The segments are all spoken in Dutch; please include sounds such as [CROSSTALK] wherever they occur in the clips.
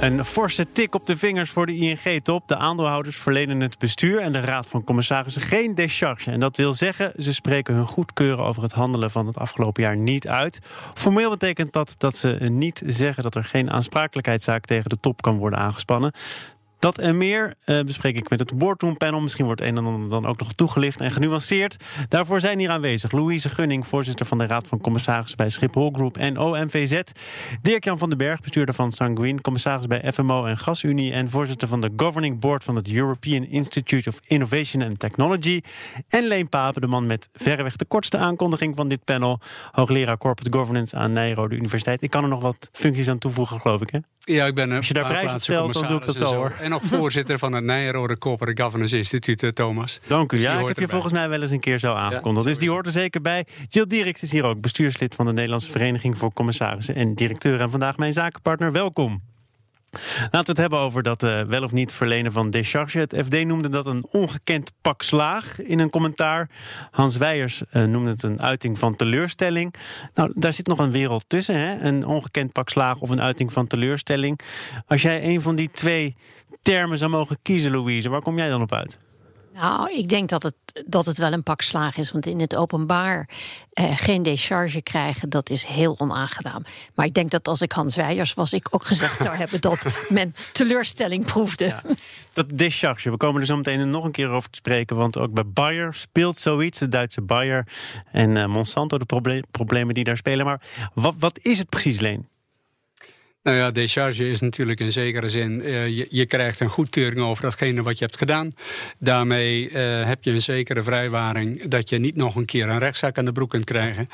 Een forse tik op de vingers voor de ING-top. De aandeelhouders verlenen het bestuur en de raad van commissarissen geen décharge. En dat wil zeggen, ze spreken hun goedkeuren over het handelen van het afgelopen jaar niet uit. Formeel betekent dat dat ze niet zeggen dat er geen aansprakelijkheidszaak tegen de top kan worden aangespannen. Dat en meer uh, bespreek ik met het Boardroom Panel. Misschien wordt een en ander dan ook nog toegelicht en genuanceerd. Daarvoor zijn hier aanwezig Louise Gunning, voorzitter van de Raad van Commissarissen bij Schiphol Group en OMVZ. Dirk-Jan van den Berg, bestuurder van Sanguine, commissaris bij FMO en Gasunie en voorzitter van de Governing Board van het European Institute of Innovation and Technology. En Leen Papen, de man met verreweg de kortste aankondiging van dit panel, hoogleraar Corporate Governance aan Nijrode Universiteit. Ik kan er nog wat functies aan toevoegen, geloof ik, hè? Ja, ik ben Als je daar prijzen stelt, dan doe ik dat zo, hoor. En nog voorzitter van het Nijrode Corporate Governance Instituut, eh, Thomas. Dank u. Dus ja, ik heb je volgens mij wel eens een keer zo aangekondigd. dus die hoort er zeker bij. Jill Dieriks is hier ook, bestuurslid van de Nederlandse Vereniging voor Commissarissen en directeur. En vandaag mijn zakenpartner. Welkom. Laten we het hebben over dat eh, wel of niet verlenen van décharge. Het FD noemde dat een ongekend pak slaag in een commentaar. Hans Weijers eh, noemde het een uiting van teleurstelling. Nou, daar zit nog een wereld tussen. Hè? Een ongekend pak slaag of een uiting van teleurstelling. Als jij een van die twee termen zou mogen kiezen, Louise, waar kom jij dan op uit? Nou, ik denk dat het, dat het wel een pak slaag is. Want in het openbaar eh, geen décharge krijgen, dat is heel onaangenaam. Maar ik denk dat als ik Hans Weijers was, ik ook gezegd zou [LAUGHS] hebben dat men teleurstelling proefde. Dat décharge, we komen er zo meteen nog een keer over te spreken. Want ook bij Bayer speelt zoiets, de Duitse Bayer en eh, Monsanto, de proble- problemen die daar spelen. Maar wat, wat is het precies, Leen? Nou ja, décharge is natuurlijk in zekere zin, eh, je, je krijgt een goedkeuring over datgene wat je hebt gedaan. Daarmee eh, heb je een zekere vrijwaring dat je niet nog een keer een rechtszaak aan de broek kunt krijgen.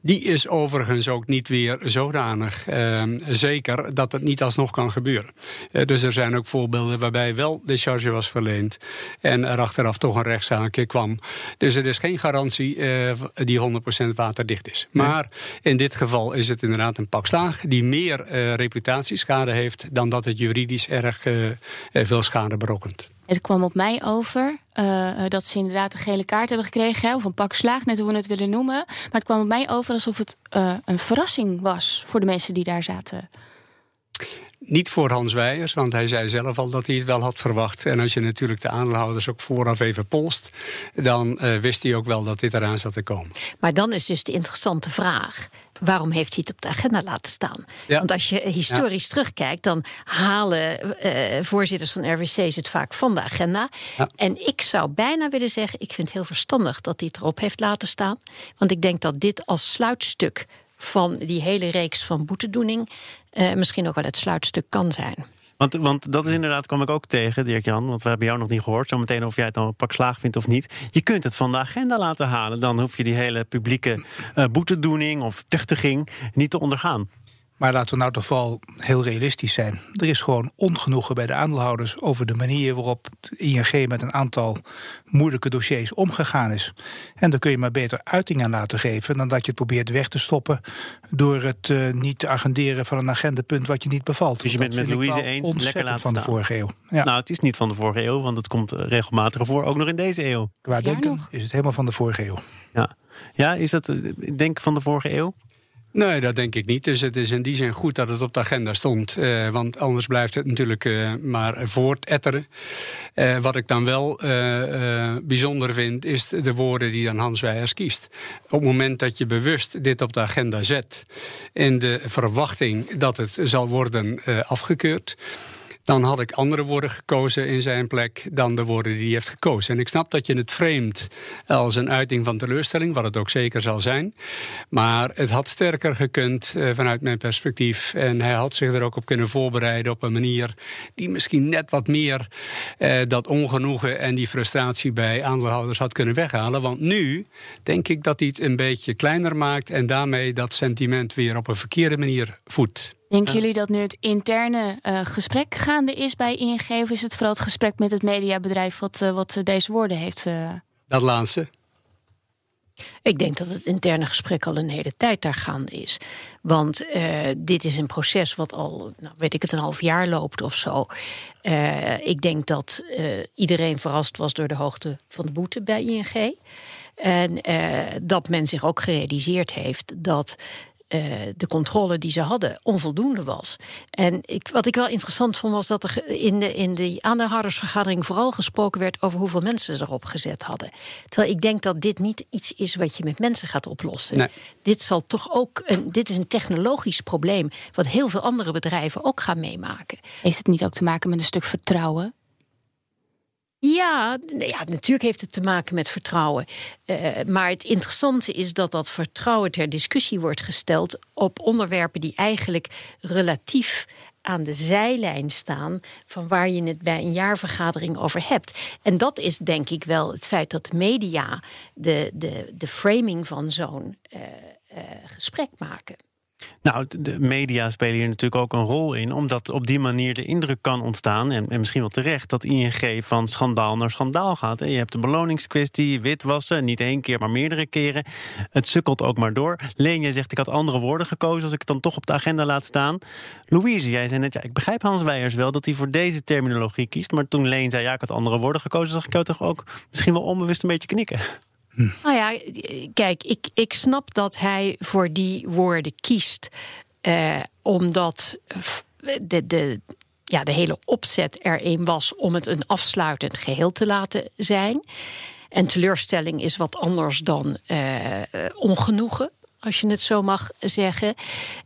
Die is overigens ook niet weer zodanig eh, zeker dat het niet alsnog kan gebeuren. Eh, dus er zijn ook voorbeelden waarbij wel décharge was verleend en er achteraf toch een rechtszaak kwam. Dus het is geen garantie die 100% waterdicht is. Maar in dit geval is het inderdaad een pak slaag die meer reputatieschade heeft dan dat het juridisch erg eh, eh, veel schade berokkent. Het kwam op mij over eh, dat ze inderdaad een gele kaart hebben gekregen, hè, of een pak slaag, net hoe we het willen noemen. Maar het kwam op mij over alsof het eh, een verrassing was voor de mensen die daar zaten. Niet voor Hans Weijers, want hij zei zelf al dat hij het wel had verwacht. En als je natuurlijk de aandeelhouders ook vooraf even polst, dan eh, wist hij ook wel dat dit eraan zat te komen. Maar dan is dus de interessante vraag. Waarom heeft hij het op de agenda laten staan? Ja. Want als je historisch terugkijkt, dan halen eh, voorzitters van RWC's het vaak van de agenda. Ja. En ik zou bijna willen zeggen: ik vind het heel verstandig dat hij het erop heeft laten staan. Want ik denk dat dit als sluitstuk van die hele reeks van boetedoening eh, misschien ook wel het sluitstuk kan zijn. Want, want dat is inderdaad, kwam ik ook tegen, Dirk-Jan. Want we hebben jou nog niet gehoord. Zometeen of jij het dan een pak slaag vindt of niet. Je kunt het van de agenda laten halen. Dan hoef je die hele publieke eh, boetedoening of tuchtiging niet te ondergaan. Maar laten we nou toch vooral heel realistisch zijn. Er is gewoon ongenoegen bij de aandeelhouders over de manier waarop de ING met een aantal moeilijke dossiers omgegaan is. En daar kun je maar beter uiting aan laten geven dan dat je het probeert weg te stoppen door het eh, niet te agenderen van een agendapunt wat je niet bevalt. Dus je bent met Louise wel eens, ontzettend lekker laten van de vorige eeuw. Ja, Nou, het is niet van de vorige eeuw, want het komt eh, regelmatig voor. Ook nog in deze eeuw. qua denken nog. is het helemaal van de vorige eeuw. Ja, ja is dat, eh, ik denk van de vorige eeuw? Nee, dat denk ik niet. Dus het is in die zin goed dat het op de agenda stond. Eh, want anders blijft het natuurlijk eh, maar voortetteren. Eh, wat ik dan wel bijzonder vind, is de woorden die dan Hans Weijers kiest. Op het moment dat je bewust dit op de agenda zet... in de verwachting dat het zal worden afgekeurd... dan had ik andere woorden gekozen in zijn plek dan de woorden die hij heeft gekozen. En ik snap dat je het framet als een uiting van teleurstelling, wat het ook zeker zal zijn. Maar het had sterker gekund eh, vanuit mijn perspectief. En hij had zich er ook op kunnen voorbereiden op een manier die misschien net wat meer eh, dat ongenoegen en die frustratie bij aandeelhouders had kunnen weghalen. Want nu denk ik dat hij het een beetje kleiner maakt en daarmee dat sentiment weer op een verkeerde manier voedt. Denken jullie dat nu het interne eh, gesprek gaande is bij ING? Of is het vooral het gesprek met het mediabedrijf wat, eh, wat deze woorden heeft? eh? Dat laatste. Ik denk dat het interne gesprek al een hele tijd daar gaande is. Want uh, dit is een proces wat al, nou, weet ik het, een half jaar loopt of zo. Uh, ik denk dat uh, iedereen verrast was door de hoogte van de boete bij ING. En dat men zich ook gerealiseerd heeft dat uh, de controle die ze hadden onvoldoende was. En ik, wat ik wel interessant vond was dat er in de, in de aandeelhoudersvergadering vooral gesproken werd over hoeveel mensen ze erop gezet hadden. Terwijl ik denk dat dit niet iets is wat je met mensen gaat oplossen. Nee. Dit zal toch ook een, dit is een technologisch probleem wat heel veel andere bedrijven ook gaan meemaken. Heeft het niet ook te maken met een stuk vertrouwen? Ja, ja, natuurlijk heeft het te maken met vertrouwen. Uh, maar het interessante is dat dat vertrouwen ter discussie wordt gesteld op onderwerpen die eigenlijk relatief aan de zijlijn staan van waar je het bij een jaarvergadering over hebt. En dat is denk ik wel het feit dat de media de, de, de framing van zo'n uh, uh, gesprek maken. Nou, de media spelen hier natuurlijk ook een rol in, omdat op die manier de indruk kan ontstaan, en, en misschien wel terecht, dat ING van schandaal naar schandaal gaat. En je hebt de beloningskwestie, witwassen, niet één keer, maar meerdere keren. Het sukkelt ook maar door. Leen, jij zegt, ik had andere woorden gekozen als ik het dan toch op de agenda laat staan. Louise, jij zei net, ja, ik begrijp Hans Weijers wel dat hij voor deze terminologie kiest, maar toen Leen zei, ja, ik had andere woorden gekozen, zag ik jou toch ook misschien wel onbewust een beetje knikken. Hm. Nou ja, kijk, ik, ik snap dat hij voor die woorden kiest. Uh, omdat de, de, ja, de hele opzet erin was om het een afsluitend geheel te laten zijn. En teleurstelling is wat anders dan uh, ongenoegen als je het zo mag zeggen.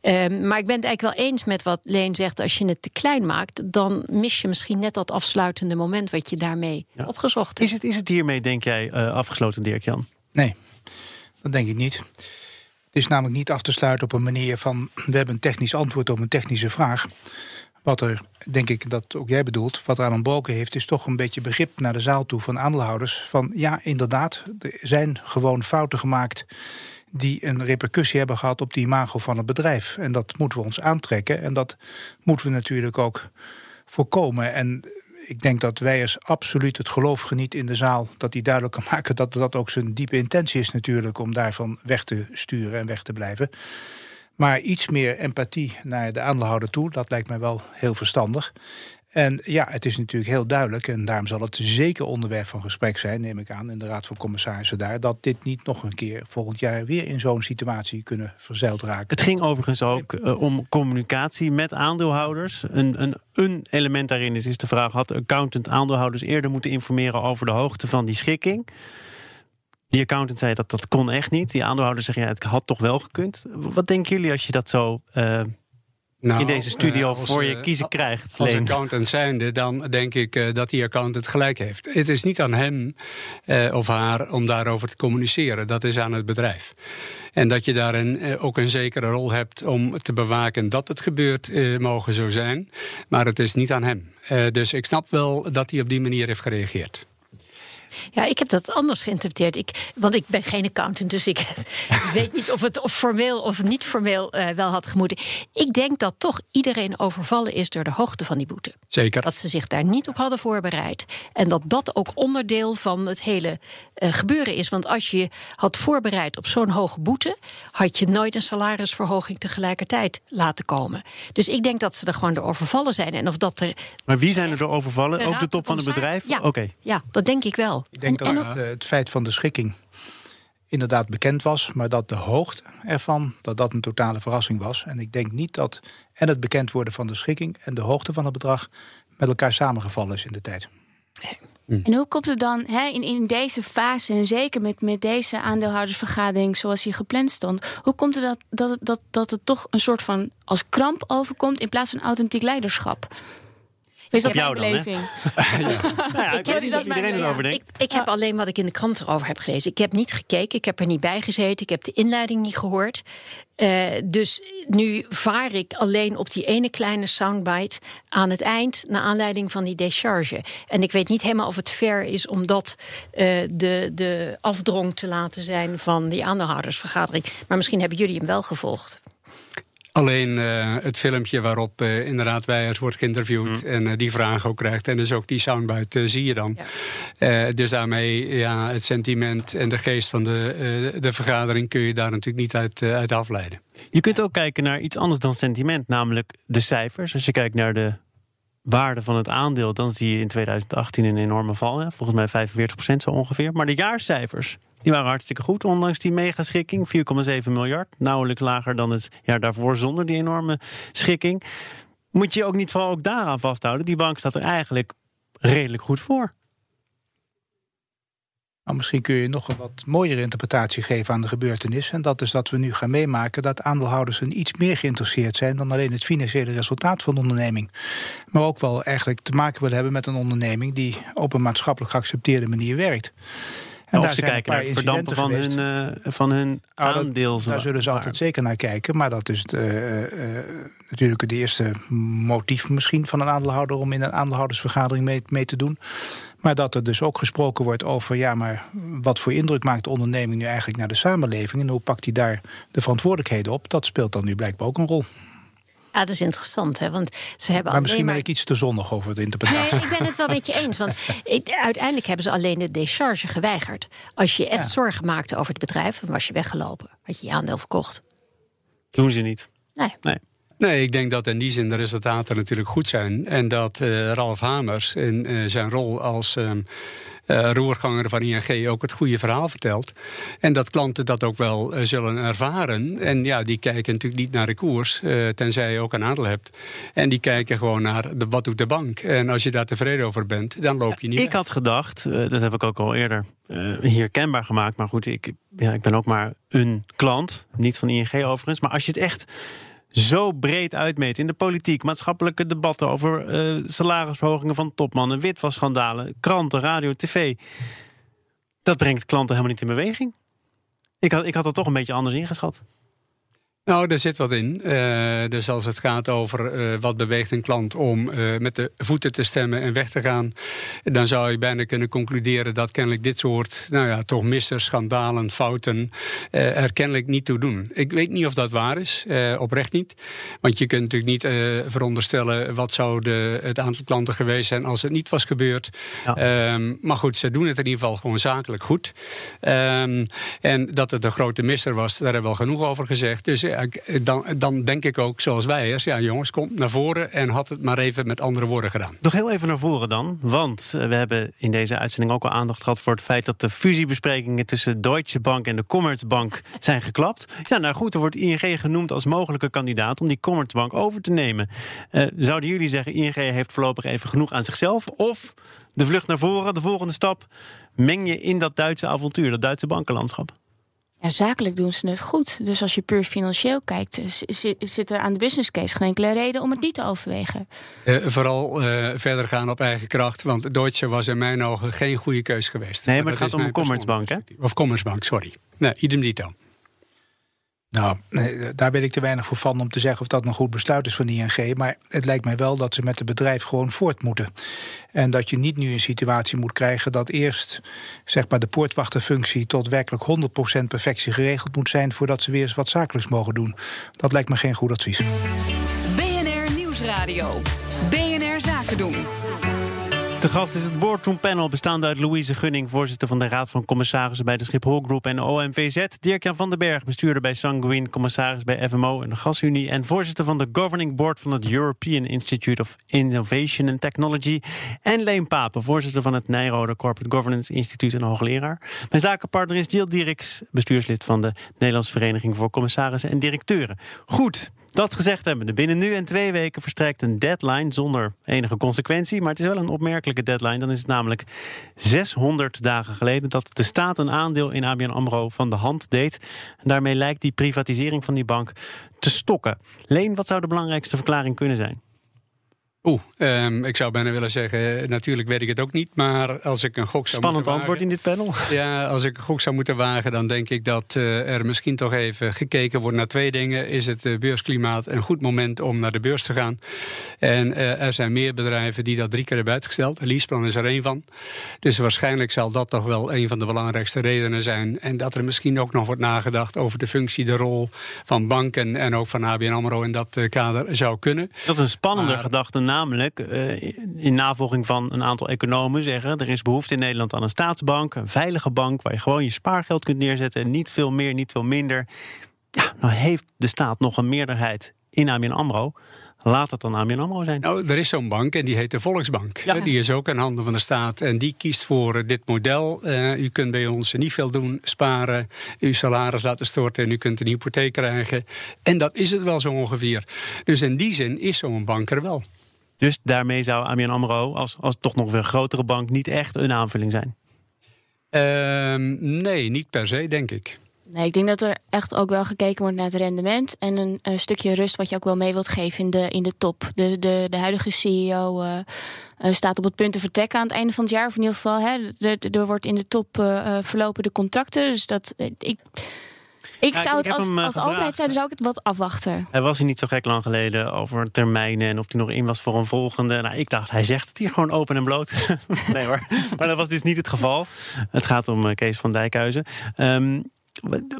Um, maar ik ben het eigenlijk wel eens met wat Leen zegt. Als je het te klein maakt, dan mis je misschien net dat afsluitende moment wat je daarmee ja. opgezocht hebt. Is het, is het hiermee, denk jij, uh, afgesloten, Dirk-Jan? Nee, dat denk ik niet. Het is namelijk niet af te sluiten op een manier van... we hebben een technisch antwoord op een technische vraag. Wat er, denk ik, dat ook jij bedoelt, wat eraan ontbroken heeft... is toch een beetje begrip naar de zaal toe van aandeelhouders. Van ja, inderdaad, er zijn gewoon fouten gemaakt die een repercussie hebben gehad op de imago van het bedrijf. En dat moeten we ons aantrekken. En dat moeten we natuurlijk ook voorkomen. En ik denk dat Weijers absoluut het geloof geniet in de zaal. Dat hij duidelijk kan [LAUGHS] maken dat dat ook zijn diepe intentie is natuurlijk... om daarvan weg te sturen en weg te blijven. Maar iets meer empathie naar de aandeelhouder toe, dat lijkt mij wel heel verstandig. En ja, het is natuurlijk heel duidelijk, en daarom zal het zeker onderwerp van gesprek zijn, neem ik aan, in de Raad van Commissarissen daar, dat dit niet nog een keer volgend jaar weer in zo'n situatie kunnen verzeild raken. Het ging overigens ook uh, om communicatie met aandeelhouders. Een, een, een element daarin is, is de vraag: had accountant aandeelhouders eerder moeten informeren over de hoogte van die schikking? Die accountant zei dat dat kon echt niet. Die aandeelhouders zeggen ja, het had toch wel gekund. Wat denken jullie als je dat zo. Uh, nou, in deze studio uh, voor je kiezen krijgt. Als Leen. accountant zijnde, dan denk ik uh, dat die accountant gelijk heeft. Het is niet aan hem of haar om daarover te communiceren. Dat is aan het bedrijf. En dat je daarin ook een zekere rol hebt om te bewaken dat het gebeurt, mogen zo zijn. Maar het is niet aan hem. dus ik snap wel dat hij op die manier heeft gereageerd. Ja, ik heb dat anders geïnterpreteerd. Ik, want ik ben geen accountant, dus ik [LAUGHS] weet niet of het of formeel of niet formeel uh, wel had gemoeten. Ik denk dat toch iedereen overvallen is door de hoogte van die boete. Zeker. Dat ze zich daar niet op hadden voorbereid. En dat dat ook onderdeel van het hele uh, gebeuren is. Want als je had voorbereid op zo'n hoge boete, had je nooit een salarisverhoging tegelijkertijd laten komen. Dus ik denk dat ze er gewoon door overvallen zijn. En of dat er. Maar wie zijn er door overvallen? Ook de top van het bedrijf? Ja, okay. ja, dat denk ik wel. Ik denk en, dat en ook... het, het feit van de schikking inderdaad bekend was, maar dat de hoogte ervan, dat dat een totale verrassing was. En ik denk niet dat en het bekend worden van de schikking en de hoogte van het bedrag met elkaar samengevallen is in de tijd. Mm. En hoe komt het dan hè, in, in deze fase, en zeker met, met deze aandeelhoudersvergadering zoals die gepland stond, hoe komt het dat, dat, dat, dat het toch een soort van als kramp overkomt in plaats van authentiek leiderschap? Is dat jouw beleving? [LAUGHS] ja. nou ja, [LAUGHS] ik, heb, dat iedereen erover denkt. Ik, ik heb alleen wat ik in de krant erover heb gelezen. Ik heb niet gekeken, ik heb er niet bij gezeten, ik heb de inleiding niet gehoord. Uh, dus nu vaar ik alleen op die ene kleine soundbite aan het eind, naar aanleiding van die décharge. En ik weet niet helemaal of het fair is om dat uh, de, de afdrong te laten zijn van die aandeelhoudersvergadering. Maar misschien hebben jullie hem wel gevolgd. Alleen uh, het filmpje waarop uh, inderdaad Weijers wordt geïnterviewd mm. en uh, die vraag ook krijgt. En dus ook die soundbite zie je dan. Ja. dus daarmee ja, het sentiment en de geest van de, de vergadering kun je daar natuurlijk niet uit, uit afleiden. Je kunt ook kijken naar iets anders dan sentiment, namelijk de cijfers. Als je kijkt naar de waarde van het aandeel, dan zie je in 2018 een enorme val. Hè? Volgens mij 45% zo ongeveer. Maar de jaarcijfers, die waren hartstikke goed, ondanks die megaschikking. 4,7 miljard, nauwelijks lager dan het jaar daarvoor zonder die enorme schikking. Moet je ook niet vooral ook daaraan vasthouden. Die bank staat er eigenlijk redelijk goed voor. Nou, misschien kun je nog een wat mooiere interpretatie geven aan de gebeurtenis. En dat is dat we nu gaan meemaken dat aandeelhouders een iets meer geïnteresseerd zijn dan alleen het financiële resultaat van de onderneming. Maar ook wel eigenlijk te maken willen hebben met een onderneming die op een maatschappelijk geaccepteerde manier werkt. En daar ze kijken naar het verdampen van hun, uh, van hun aandeel. Daar zullen ze altijd zeker naar kijken. Maar dat is het, uh, uh, natuurlijk het eerste motief misschien van een aandeelhouder... om in een aandeelhoudersvergadering mee, mee te doen. Maar dat er dus ook gesproken wordt over... ja, maar wat voor indruk maakt de onderneming nu eigenlijk naar de samenleving... en hoe pakt hij daar de verantwoordelijkheden op... dat speelt dan nu blijkbaar ook een rol. Ja, dat is interessant, hè? Want ze hebben maar misschien ben ik iets te zonnig over de interpretatie. Nee, ik ben het wel met je [LAUGHS] eens. Want uiteindelijk hebben ze alleen de décharge geweigerd. Als je echt zorgen maakte over het bedrijf, dan was je weggelopen. Had je je aandeel verkocht. Doen ze niet. Nee. nee. Nee, ik denk dat in die zin de resultaten natuurlijk goed zijn. En dat uh, Ralf Hamers in uh, zijn rol als uh, roerganger van ING ook het goede verhaal vertelt. En dat klanten dat ook wel zullen ervaren. En ja, die kijken natuurlijk niet naar de koers, tenzij je ook een aandeel hebt. En die kijken gewoon naar de, wat doet de bank. En als je daar tevreden over bent, dan loop je niet. Ik had gedacht, dat heb ik ook al eerder hier kenbaar gemaakt. Maar goed, ik, ja, ik ben ook maar een klant. Niet van ING overigens. Maar als je het echt zo breed uitmeet in de politiek, maatschappelijke debatten over uh, salarisverhogingen van topmannen, witwasschandalen, kranten, radio, tv. Dat brengt klanten helemaal niet in beweging. Ik had, ik had dat toch een beetje anders ingeschat. Nou, er zit wat in. Uh, dus als het gaat over uh, wat beweegt een klant om uh, met de voeten te stemmen en weg te gaan, dan zou je bijna kunnen concluderen dat kennelijk dit soort, nou ja, toch missers, schandalen, fouten er kennelijk niet toe doen. Ik weet niet of dat waar is, oprecht niet. Want je kunt natuurlijk niet veronderstellen wat zou de, het aantal klanten geweest zijn als het niet was gebeurd. Ja. Um, maar goed, ze doen het in ieder geval gewoon zakelijk goed. Um, en dat het een grote misser was, daar hebben we al genoeg over gezegd. Dus dan, dan denk ik ook, zoals wij, ja jongens, kom naar voren en had het maar even met andere woorden gedaan. Nog heel even naar voren dan, want eh, we hebben in deze uitzending ook al aandacht gehad voor het feit dat de fusiebesprekingen tussen Deutsche Bank en de Commerzbank zijn geklapt. Ja, nou goed, er wordt ING genoemd als mogelijke kandidaat om die Commerzbank over te nemen. Zouden jullie zeggen, ING heeft voorlopig even genoeg aan zichzelf? Of de vlucht naar voren, de volgende stap, meng je in dat Duitse avontuur, dat Duitse bankenlandschap? Ja, zakelijk doen ze het goed. Dus als je puur financieel kijkt, zit er aan de business case geen enkele reden om het niet te overwegen. Uh, vooral uh, verder gaan op eigen kracht, want Deutsche was in mijn ogen geen goede keus geweest. Nee, maar, het gaat om Commerzbank, hè? Of Commerzbank, sorry. Nee, idem dito. Nou, daar ben ik te weinig voor van om te zeggen of dat een goed besluit is van ING. Maar het lijkt mij wel dat ze met het bedrijf gewoon voort moeten. En dat je niet nu een situatie moet krijgen dat eerst zeg maar, de poortwachterfunctie tot werkelijk 100% perfectie geregeld moet zijn voordat ze weer eens wat zakelijks mogen doen. Dat lijkt me geen goed advies. BNR Nieuwsradio. BNR Zaken doen. De gast is het Boardroom Panel, bestaande uit Louise Gunning, voorzitter van de Raad van Commissarissen bij de Schiphol Groep en OMVZ. Dirk-Jan van den Berg, bestuurder bij Sanguine, commissaris bij FMO en de Gasunie. En voorzitter van de Governing Board van het European Institute of Innovation and Technology. En Leen Papen, voorzitter van het Nijrode Corporate Governance Instituut en hoogleraar. Mijn zakenpartner is Jill Dieriks, bestuurslid van de Nederlandse Vereniging voor Commissarissen en Directeuren. Goed, dat gezegd hebben, binnen nu en twee weken verstrijkt een deadline zonder enige consequentie. Maar het is wel een opmerkelijke deadline. Dan is het namelijk 600 dagen geleden dat de staat een aandeel in ABN Amro van de hand deed. En daarmee lijkt die privatisering van die bank te stokken. Leen, wat zou de belangrijkste verklaring kunnen zijn? Oeh, um, ik zou bijna willen zeggen, eh, natuurlijk weet ik het ook niet. Maar als ik een gok zou Spannend moeten antwoord in dit panel. [LAUGHS] Ja, als ik een gok zou moeten wagen, dan denk ik dat uh, er misschien toch even gekeken wordt naar twee dingen. Is het uh, beursklimaat een goed moment om naar de beurs te gaan? En uh, er zijn meer bedrijven die dat drie keer hebben uitgesteld. Leaseplan is er één van. Dus waarschijnlijk zal dat toch wel een van de belangrijkste redenen zijn. En dat er misschien ook nog wordt nagedacht over de functie, de rol van banken en ook van ABN AMRO in dat kader zou kunnen. Dat is een spannende maar, gedachte namelijk uh, in navolging van een aantal economen zeggen... er is behoefte in Nederland aan een staatsbank, een veilige bank... waar je gewoon je spaargeld kunt neerzetten en niet veel meer, niet veel minder. Ja, nou heeft de staat nog een meerderheid in ABN AMRO... Laat het dan ABN AMRO zijn. Nou, er is zo'n bank en die heet de Volksbank. Ja. Die is ook in handen van de staat en die kiest voor dit model. Uh, u kunt bij ons niet veel doen, sparen, uw salaris laten storten... en u kunt een hypotheek krijgen. En dat is het wel zo ongeveer. Dus in die zin is zo'n bank er wel. Dus daarmee zou ABN AMRO als, als toch nog weer een grotere bank niet echt een aanvulling zijn? Uh, nee, niet per se, denk ik. Nee, ik denk dat er echt ook wel gekeken wordt naar het rendement. En een, een stukje rust wat je ook wel mee wilt geven in de, in de top. De, de, de huidige CEO uh, uh, staat op het punt te vertrekken aan het einde van het jaar. Of in ieder geval, hè, er, er wordt in de top uh, verlopen de contracten. Dus dat ik. Ik Ja, zou ik het heb als, eh, als overheid zijn, zou ik het wat afwachten. Hij was hier niet zo gek lang geleden over termijnen en of hij nog in was voor een volgende. Nou, ik dacht, hij zegt het hier gewoon open en bloot. [LAUGHS] nee hoor, maar dat was dus niet het geval. Het gaat om eh, Kees van Dijkhuizen. Ehm,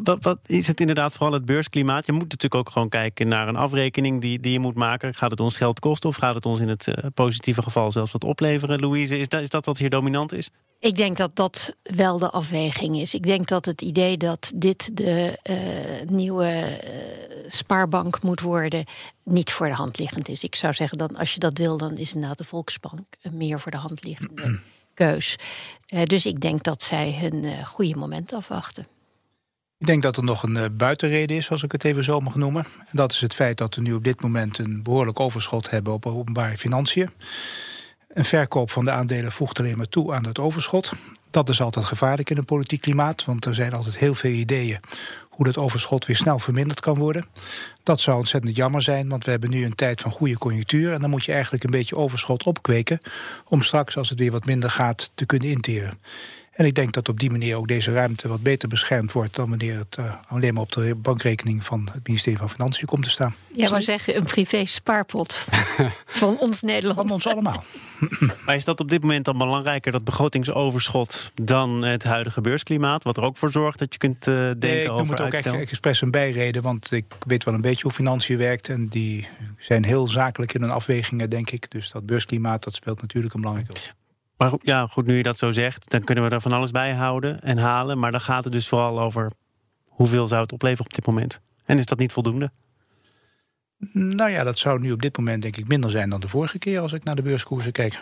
wat, wat, is het inderdaad vooral het beursklimaat? Je moet natuurlijk ook gewoon kijken naar een afrekening die, die je moet maken. Gaat het ons geld kosten of gaat het ons in het eh, positieve geval zelfs wat opleveren? Louise, is dat, is dat wat hier dominant is? Ik denk dat dat wel de afweging is. Ik denk dat het idee dat dit de eh, nieuwe eh, spaarbank moet worden, niet voor de hand liggend is. Ik zou zeggen dat als je dat wil, dan is inderdaad de Volksbank een meer voor de hand liggende [CLEARS THROAT] keus. Dus ik denk dat zij hun goede moment afwachten. Ik denk dat er nog een eh, buitenreden is, als ik het even zo mag noemen. En dat is het feit dat we nu op dit moment een behoorlijk overschot hebben op openbare financiën. Een verkoop van de aandelen voegt alleen maar toe aan dat overschot. Dat is altijd gevaarlijk in een politiek klimaat, want er zijn altijd heel veel ideeën hoe dat overschot weer snel verminderd kan worden. Dat zou ontzettend jammer zijn, want we hebben nu een tijd van goede conjunctuur. En dan moet je eigenlijk een beetje overschot opkweken. om straks, als het weer wat minder gaat, te kunnen interen. En ik denk dat op die manier ook deze ruimte wat beter beschermd wordt. dan wanneer het uh, alleen maar op de bankrekening van het ministerie van Financiën komt te staan. Jij wou zeggen een privé spaarpot [LAUGHS] van ons Nederland. Van ons allemaal. [LAUGHS] Maar is dat op dit moment dan belangrijker, dat begrotingsoverschot, dan het huidige beursklimaat? Wat er ook voor zorgt dat je kunt uh, denken nee, ik noem over het ook echt uitstel? expres een bijreden, want ik weet wel een beetje hoe financiën werkt. En die zijn heel zakelijk in hun afwegingen, denk ik. Dus dat beursklimaat, dat speelt natuurlijk een belangrijke rol. Maar ja, goed, nu je dat zo zegt, dan kunnen we er van alles bij houden en halen. Maar dan gaat het dus vooral over hoeveel zou het opleveren op dit moment. En is dat niet voldoende? Nou ja, dat zou nu op dit moment denk ik minder zijn dan de vorige keer als ik naar de beurskoersen kijk.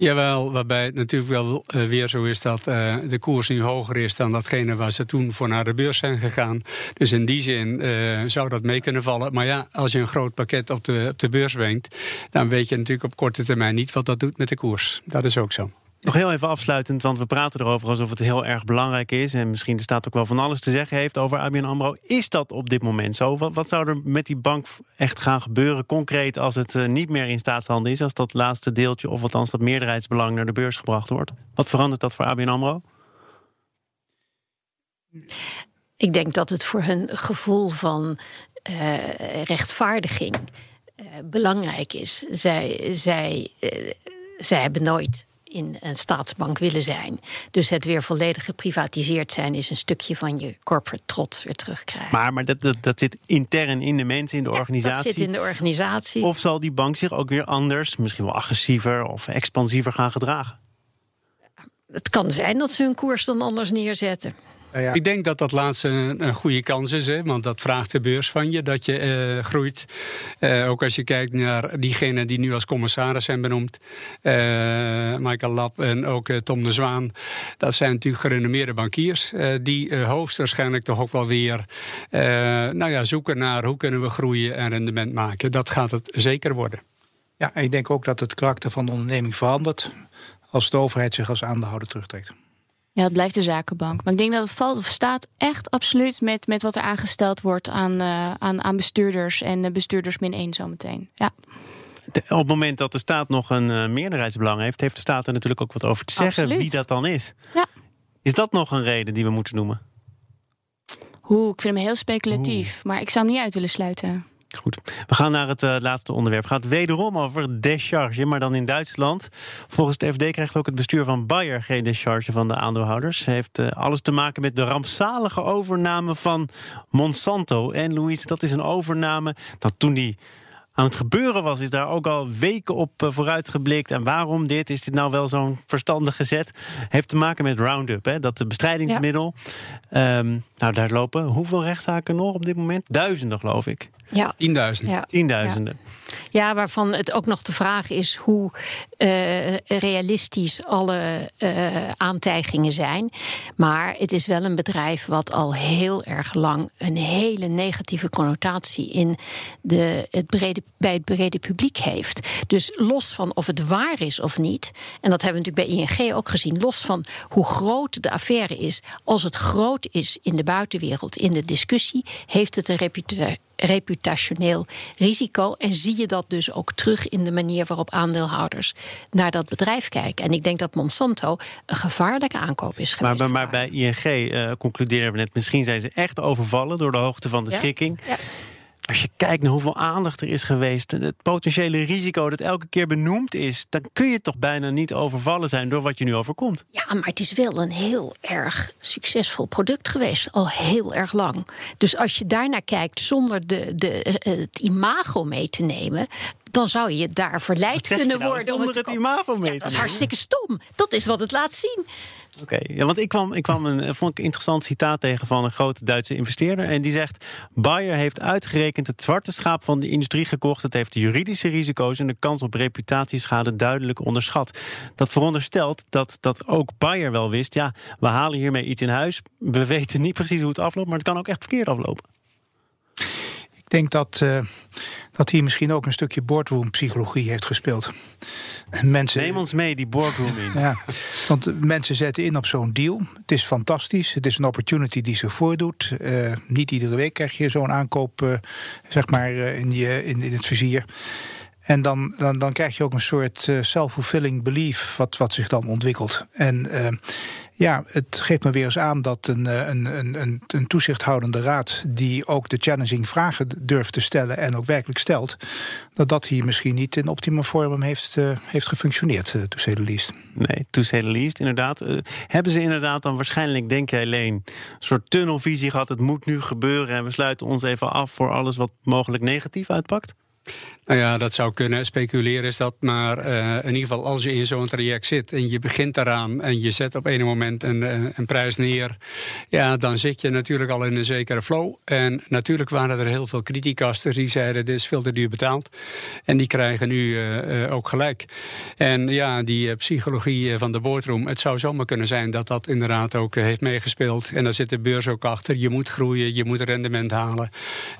Jawel, waarbij het natuurlijk wel uh, weer zo is dat uh, de koers nu hoger is dan datgene waar ze toen voor naar de beurs zijn gegaan. Dus in die zin uh, zou dat mee kunnen vallen. Maar ja, als je een groot pakket op de, op de beurs brengt, dan weet je natuurlijk op korte termijn niet wat dat doet met de koers. Dat is ook zo. Nog heel even afsluitend, want we praten erover alsof het heel erg belangrijk is. En misschien de staat ook wel van alles te zeggen heeft over ABN AMRO. Is dat op dit moment zo? Wat, zou er met die bank echt gaan gebeuren concreet als het uh, niet meer in staatshanden is? Als dat laatste deeltje of althans dat meerderheidsbelang naar de beurs gebracht wordt? Wat verandert dat voor ABN AMRO? Ik denk dat het voor hun gevoel van uh, rechtvaardiging uh, belangrijk is. Zij, zij, zij hebben nooit in een staatsbank willen zijn. Dus het weer volledig geprivatiseerd zijn is een stukje van je corporate trots weer terugkrijgen. Maar, maar dat, dat, dat zit intern in de mensen, in de ja, organisatie. Dat zit in de organisatie. Of zal die bank zich ook weer anders, misschien wel agressiever of expansiever gaan gedragen? Het kan zijn dat ze hun koers dan anders neerzetten. Nou ja. Ik denk dat dat laatste een, een, goede kans is, hè, want dat vraagt de beurs van je, dat je uh, groeit. Uh, ook als je kijkt naar diegenen die nu als commissaris zijn benoemd, uh, Michael Lap en ook Tom de Zwaan. Dat zijn natuurlijk gerenommeerde bankiers, die hoogstwaarschijnlijk toch ook wel weer nou ja, zoeken naar hoe kunnen we groeien en rendement maken. Dat gaat het zeker worden. Ja, en ik denk ook dat het karakter van de onderneming verandert als de overheid zich als aandeelhouder terugtrekt. Ja, het blijft de zakenbank. Maar ik denk dat het valt of staat echt absoluut met, met wat er aangesteld wordt aan, uh, aan, aan bestuurders en bestuurders min één zometeen. Ja. op het moment dat de staat nog een uh, meerderheidsbelang heeft, heeft de staat er natuurlijk ook wat over te zeggen Absoluut. wie dat dan is. Ja. Is dat nog een reden die we moeten noemen? Oeh, ik vind hem heel speculatief, maar ik zou hem niet uit willen sluiten. Goed, we gaan naar het uh, laatste onderwerp. Het gaat wederom over décharge, maar dan in Duitsland. Volgens het FD krijgt ook het bestuur van Bayer geen décharge van de aandeelhouders. heeft uh, alles te maken met de rampzalige overname van Monsanto. En Louise, dat is een overname dat toen die aan het gebeuren was, is daar ook al weken op uh, vooruit geblikt. En waarom dit? Is dit nou wel zo'n verstandige zet? Heeft te maken met Roundup, hè? dat bestrijdingsmiddel. Ja. Um, nou, daar lopen hoeveel rechtszaken nog op dit moment? Duizenden, geloof ik. Ja. Tienduizenden. Ja. Tienduizenden. Ja, waarvan het ook nog de vraag is hoe uh, realistisch alle uh, aantijgingen zijn. Maar het is wel een bedrijf wat al heel erg lang een hele negatieve connotatie in de, het brede, bij het brede publiek heeft. Dus los van of het waar is of niet, en dat hebben we natuurlijk bij ING ook gezien, los van hoe groot de affaire is, als het groot is in de buitenwereld, in de discussie, heeft het een reputatie reputationeel risico. En zie je dat dus ook terug in de manier waarop aandeelhouders naar dat bedrijf kijken. En ik denk dat Monsanto een gevaarlijke aankoop is geweest. Maar, maar bij ING uh, concluderen we net, misschien zijn ze echt overvallen door de hoogte van de Ja? schikking. Ja. Als je kijkt naar hoeveel aandacht er is geweest, het potentiële risico dat elke keer benoemd is, dan kun je toch bijna niet overvallen zijn door wat je nu overkomt. Ja, maar het is wel een heel erg succesvol product geweest, al heel erg lang. Dus als je daarnaar kijkt zonder de, de, eh, het imago mee te nemen, dan zou je daar verleid kunnen nou, worden om zonder het te het imago mee Ja, te dat is hartstikke stom. Dat is wat het laat zien. Oké, ja, want ik kwam, ik kwam een, vond ik een interessant citaat tegen van een grote Duitse investeerder. En die zegt: Bayer heeft uitgerekend het zwarte schaap van de industrie gekocht. Het heeft de juridische risico's en de kans op reputatieschade duidelijk onderschat. Dat veronderstelt dat, dat ook Bayer wel wist: ja, we halen hiermee iets in huis. We weten niet precies hoe het afloopt, maar het kan ook echt verkeerd aflopen. Ik denk dat, uh, dat hier misschien ook een stukje boardroom psychologie heeft gespeeld. Mensen, Neem ons mee die boardroom in. [LAUGHS] Ja, want mensen zetten in op zo'n deal. Het is fantastisch. Het is een opportunity die zich voordoet. Uh, niet iedere week krijg je zo'n aankoop uh, zeg maar, in, je, in, in het vizier. En dan, dan, dan krijg je ook een soort self-fulfilling belief wat, wat zich dan ontwikkelt. En ja, het geeft me weer eens aan dat een, een, een, een toezichthoudende raad... die ook de challenging vragen durft te stellen en ook werkelijk stelt... dat dat hier misschien niet in optimum vorm heeft, uh, heeft gefunctioneerd, uh, to say least. Nee, to least, inderdaad. Hebben ze inderdaad dan waarschijnlijk, denk jij alleen... een soort tunnelvisie gehad, het moet nu gebeuren... en we sluiten ons even af voor alles wat mogelijk negatief uitpakt? Nou ja, dat zou kunnen. Speculeren is dat. Maar uh, in ieder geval, als je in zo'n traject zit en je begint eraan en je zet op een moment een, een, prijs neer, ja, dan zit je natuurlijk al in een zekere flow. En natuurlijk waren er heel veel criticasters die zeiden: dit is veel te duur betaald. En die krijgen nu uh, ook gelijk. En ja, die psychologie van de boardroom, het zou zomaar kunnen zijn dat dat inderdaad ook heeft meegespeeld. En daar zit de beurs ook achter. Je moet groeien, je moet rendement halen.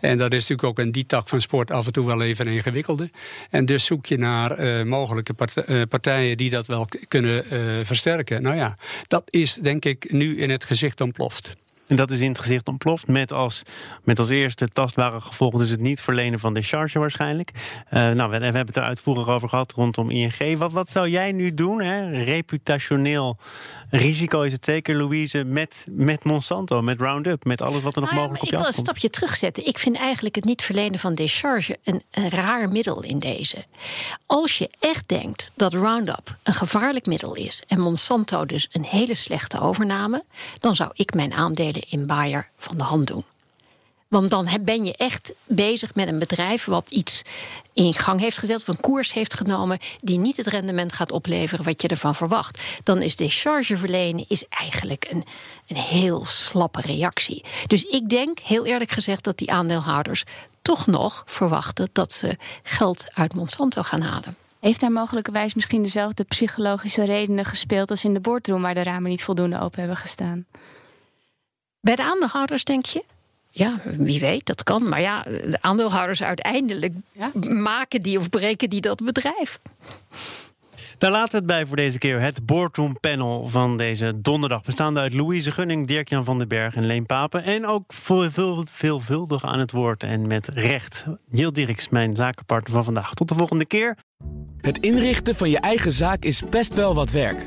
En dat is natuurlijk ook in die tak van sport af en toe wel even ingewikkeld. En dus zoek je naar uh, mogelijke uh, partijen die dat wel kunnen uh, versterken. Nou ja, dat is denk ik nu in het gezicht ontploft. En dat is in het gezicht ontploft met als, met als eerste tastbare gevolg dus het niet verlenen van decharge waarschijnlijk. Uh, nou, we, we, hebben het er uitvoerig over gehad rondom ING. Wat, wat zou jij nu doen? Hè? Reputationeel risico is het zeker, Louise, met, met Monsanto, met Roundup, met alles wat er nog Nou mogelijk op je ik wil afkomt. een stapje terugzetten. Ik vind eigenlijk het niet verlenen van decharge een, een raar middel in deze. Als je echt denkt dat Roundup een gevaarlijk middel is en Monsanto dus een hele slechte overname, dan zou ik mijn aandelen in Bayer van de hand doen. Want dan ben je echt bezig met een bedrijf wat iets in gang heeft gezet, of een koers heeft genomen, die niet het rendement gaat opleveren wat je ervan verwacht. Dan is decharge verlenen is eigenlijk een, een heel slappe reactie. Dus ik denk, heel eerlijk gezegd, dat die aandeelhouders toch nog verwachten dat ze geld uit Monsanto gaan halen. Heeft daar mogelijkerwijs misschien dezelfde psychologische redenen gespeeld als in de boardroom, waar de ramen niet voldoende open hebben gestaan? Bij de aandeelhouders denk je? Ja, wie weet, dat kan. Maar ja, de aandeelhouders uiteindelijk ja? maken die of breken die dat bedrijf. Daar laten we het bij voor deze keer. Het boardroom panel van deze donderdag. Bestaande uit Louise Gunning, Dirk-Jan van den Berg en Leen Papen. En ook veel, veelvuldig aan het woord en met recht. Jill Dirks, mijn zakenpartner van vandaag. Tot de volgende keer. Het inrichten van je eigen zaak is best wel wat werk.